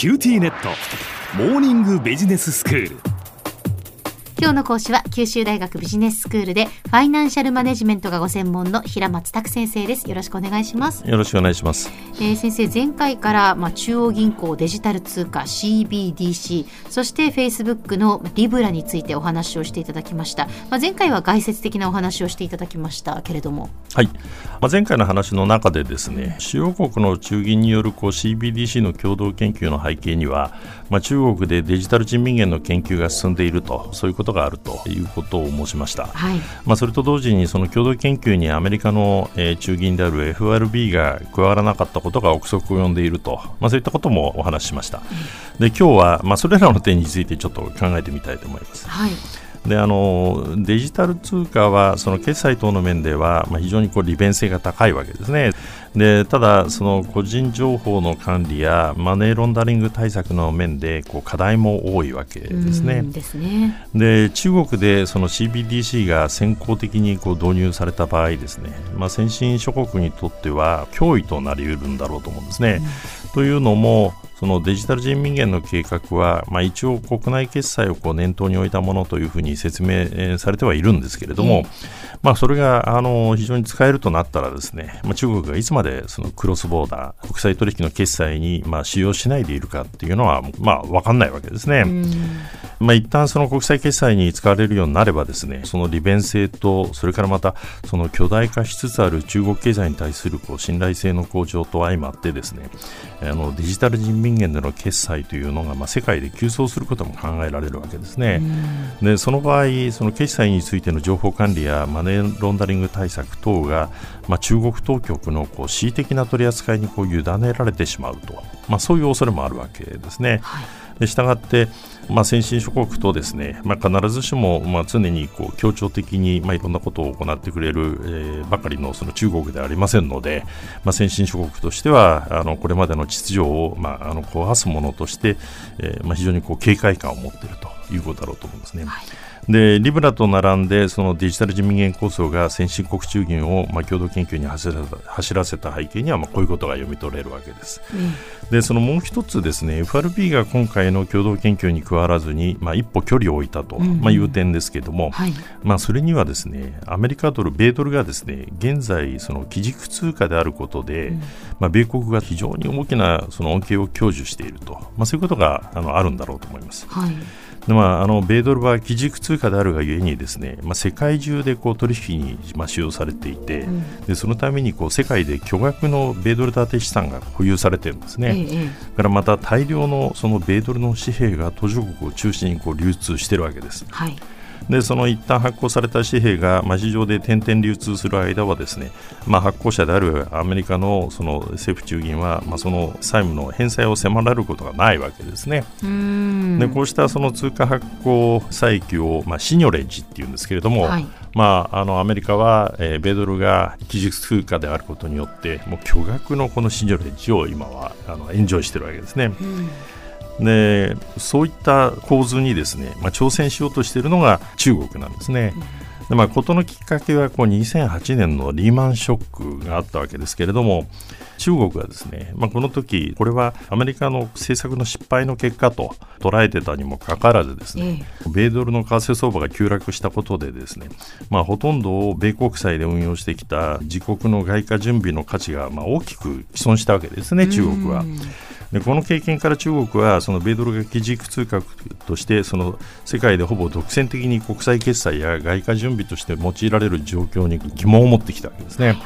QTnet。モーニングビジネススクール。今日の講師は九州大学ビジネススクールでファイナンシャルマネジメントがご専門の平松卓先生です。よろしくお願いします。よろしくお願いします、えー、先生前回からまあ中央銀行デジタル通貨 CBDC そしてフェイスブックのリブラについてお話をしていただきました。まあ前回は概説的なお話をしていただきましたけれども。はい、まあ、前回の話の中でですね主要国の中銀によるこう CBDC の共同研究の背景には、まあ、中国でデジタル人民元の研究が進んでいるとそういうことがあるということを申しました、はい。まあ、それと同時にその共同研究にアメリカの、えー中銀である FRB が加わらなかったことが憶測を呼んでいると、まあ、そういったこともお話ししました、で今日は、まあ、それらの点についてちょっと考えてみたいと思います。はい。であのデジタル通貨はその決済等の面では、まあ、非常にこう利便性が高いわけですね。でただ、その個人情報の管理やマネーロンダリング対策の面でこう課題も多いわけですね。うんですね。で中国でその CBDC が先行的にこう導入された場合ですね、まあ、先進諸国にとっては脅威となり得るんだろうと思うんですね。というのもそのデジタル人民元の計画は、まあ、一応国内決済をこう念頭に置いたものというふうに説明えーされてはいるんですけれども、まあ、それがあの非常に使えるとなったらですね、まあ、中国がいつまでそのクロスボーダー国際取引の決済にまあ使用しないでいるかっていうのは、まあ、分かんないわけですね。うんまあ、一旦その国際決済に使われるようになればですねその利便性とそれからまたその巨大化しつつある中国経済に対するこう信頼性の向上と相まってですねあのデジタル人民元での決済というのがまあ世界で急増することも考えられるわけですね。でその場合その決済についての情報管理やマネーロンダリング対策等が、まあ、中国当局のこう恣意的な取り扱いにこう委ねられてしまうと、まあ、そういう恐れもあるわけですね。はいでしたがって、まあ、先進諸国とですね、まあ、必ずしも、まあ、常にこう協調的に、まあ、いろんなことを行ってくれる、えーばかりのその中国ではありませんので、まあ、先進諸国としてはあのこれまでの秩序を、まあ、あの壊すものとして、えーまあ、非常にこう警戒感を持っているということだろうと思いますね。でリブラと並んでそのデジタル人民元構想が先進国中銀を、まあ、共同研究に走らせた走らせた背景には、まあ、こういうことが読み取れるわけです。でそのもう一つですね FRB が今回の共同研究に加わらずに、まあ、一歩距離を置いたと、うんうん。まあ、いう点ですけれども、はい。まあ、それにはですねアメリカドル、米ドルがですね現在、その基軸通貨であることで、まあ、米国が非常に大きなその恩恵を享受していると、まあ、そういうことがあのあるんだろうと思います。はいでまあ、あの米ドルは基軸通貨であるがゆえにですね、まあ、世界中でこう取引に、まあ、使用されていて、んでそのためにこう世界で巨額の米ドル建て資産が保有されているんですね。ええからまた大量のその米ドルの紙幣が途上国を中心にこう流通しているわけです。はいでその一旦発行された紙幣が、まあ、市場で点々流通する間はですね、まあ、発行者であるアメリカのその政府中銀は、まあ、その債務の返済を迫られることがないわけですね。でこうしたその通貨発行債券を、まあ、シニョレッジっていうんですけれども、はいまあ、あのアメリカは、えー米ドルが基軸通貨であることによってもう巨額のこのシニョレッジを今はあのエンジョイしているわけですね。でそういった構図にですね、まあ、挑戦しようとしているのが中国なんですね。でまあ、事のきっかけはこう2008年のリーマンショックがあったわけですけれども中国はですね、まあ、この時これはアメリカの政策の失敗の結果と捉えてたにもかかわらずですね、米ドルの為替相場が急落したことでですね、まあ、ほとんどを米国債で運用してきた自国の外貨準備の価値がまあ大きく毀損したわけですね中国は。でこの経験から中国はその米ドルが基軸通貨としてその世界でほぼ独占的に国際決済や外貨準備として用いられる状況に疑問を持ってきたわけですね。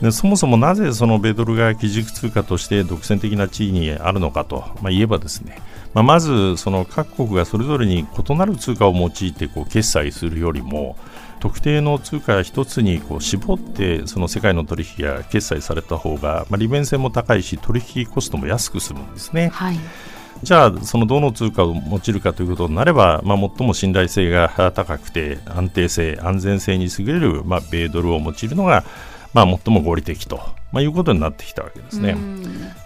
でそもそもなぜその米ドルが基軸通貨として独占的な地位にあるのかと、まあ、言えばですね、まあ、まずその各国がそれぞれに異なる通貨を用いてこう決済するよりも特定の通貨一つにこう絞ってその世界の取引が決済された方が、まあ、利便性も高いし取引コストも安く済むんですね。はいじゃあ、そのどの通貨を用いるかということになれば、まあ、最も信頼性が高くて安定性、安全性に優れる、まあ、米ドルを用いるのが、まあ、最も合理的と、まあ、いうことになってきたわけですね。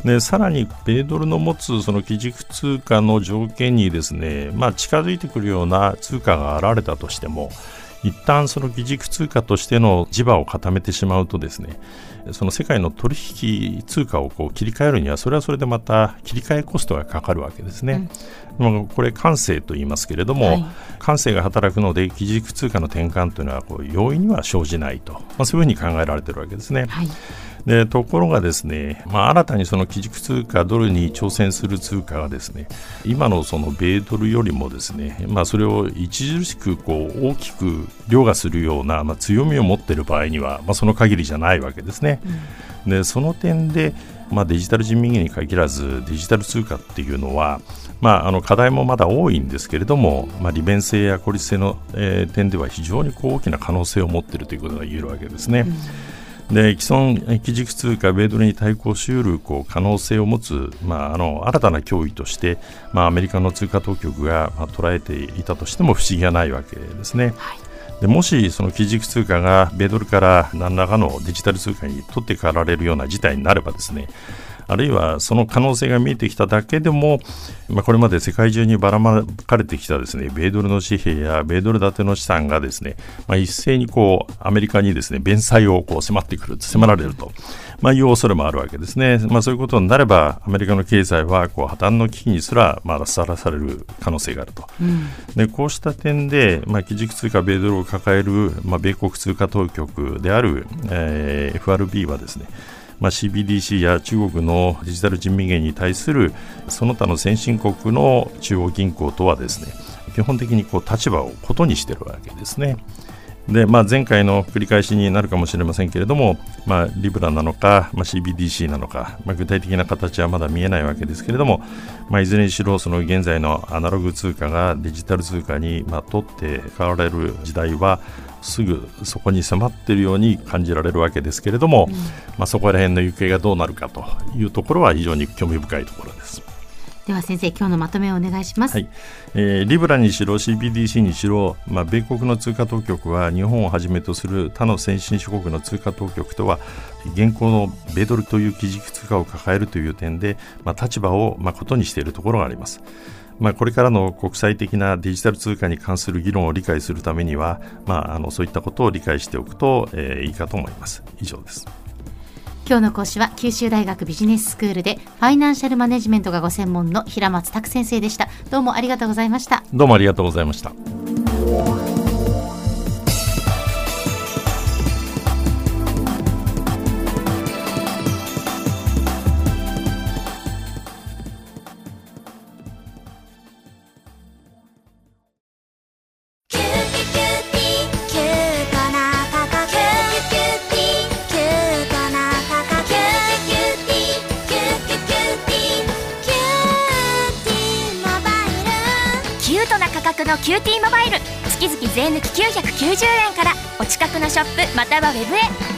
でさらに、米ドルの持つその基軸通貨の条件にですね、まあ、近づいてくるような通貨が現れたとしても、一旦その基軸通貨としての地場を固めてしまうとですね、その世界の取引通貨をこう切り替えるにはそれはそれでまた切り替えコストがかかるわけですね。うん、これ関税と言いますけれども、はい、関税が働くので基軸通貨の転換というのはこう容易には生じないと、まあ、そういうふうに考えられているわけですね。はいでところがですね、まあ、新たにその基軸通貨ドルに挑戦する通貨がですね今のその米ドルよりもですね、まあ、それを著しくこう大きく凌駕するような、まあ、強みを持っている場合には、まあ、その限りじゃないわけですね。うん、でその点でまあ、デジタル人民元に限らずデジタル通貨っていうのは、まあ、あの課題もまだ多いんですけれども、まあ、利便性や効率性の、えー、点では非常にこう大きな可能性を持っているということが言えるわけですね。うんで既存基軸通貨米ドルに対抗しうるこう可能性を持つ、まあ、あの新たな脅威として、まあ、アメリカの通貨当局が、まあ、捉えていたとしても不思議はないわけですね。はいでもしその基軸通貨が米ドルから何らかのデジタル通貨に取って代わられるような事態になればですねあるいはその可能性が見えてきただけでも、まあ、これまで世界中にばらまかれてきたですね米ドルの紙幣や米ドル建ての資産がですね、まあ、一斉にこうアメリカにですね弁済をこう迫ってくる迫られると、まあ、いう恐れもあるわけですね、まあ、そういうことになればアメリカの経済はこう破綻の危機にすらまださらされる可能性があると、うん、でこうした点で、まあ、基軸通貨米ドルを抱える、まあ、米国通貨当局である、えー、FRB はですねまあ、CBDC や中国のデジタル人民元に対するその他の先進国の中央銀行とはですね基本的にこう立場をことにしているわけですね。でまあ、前回の繰り返しになるかもしれませんけれども、まあ、リブラなのか、まあ、CBDC なのか、まあ、具体的な形はまだ見えないわけですけれども、まあ、いずれにしろその現在のアナログ通貨がデジタル通貨に、まあ、取って代わられる時代はすぐそこに迫っているように感じられるわけですけれども、うん、まあ、そこら辺の行方がどうなるかというところは非常に興味深いところです。では先生今日のまとめをお願いします、はいえー、リブラにしろ CBDC にしろ、まあ、米国の通貨当局は日本をはじめとする他の先進諸国の通貨当局とは現行の米ドルという基軸通貨を抱えるという点で、まあ、立場をまことにしているところがあります。まあ、これからの国際的なデジタル通貨に関する議論を理解するためには、まあ、あのそういったことを理解しておくと、えー、いいかと思います。以上です。今日の講師は九州大学ビジネススクールでファイナンシャルマネジメントがご専門の平松卓先生でしたどうもありがとうございましたどうもありがとうございましたのキューティーモバイル。月々税抜き990円から。お近くのショップまたはウェブへ。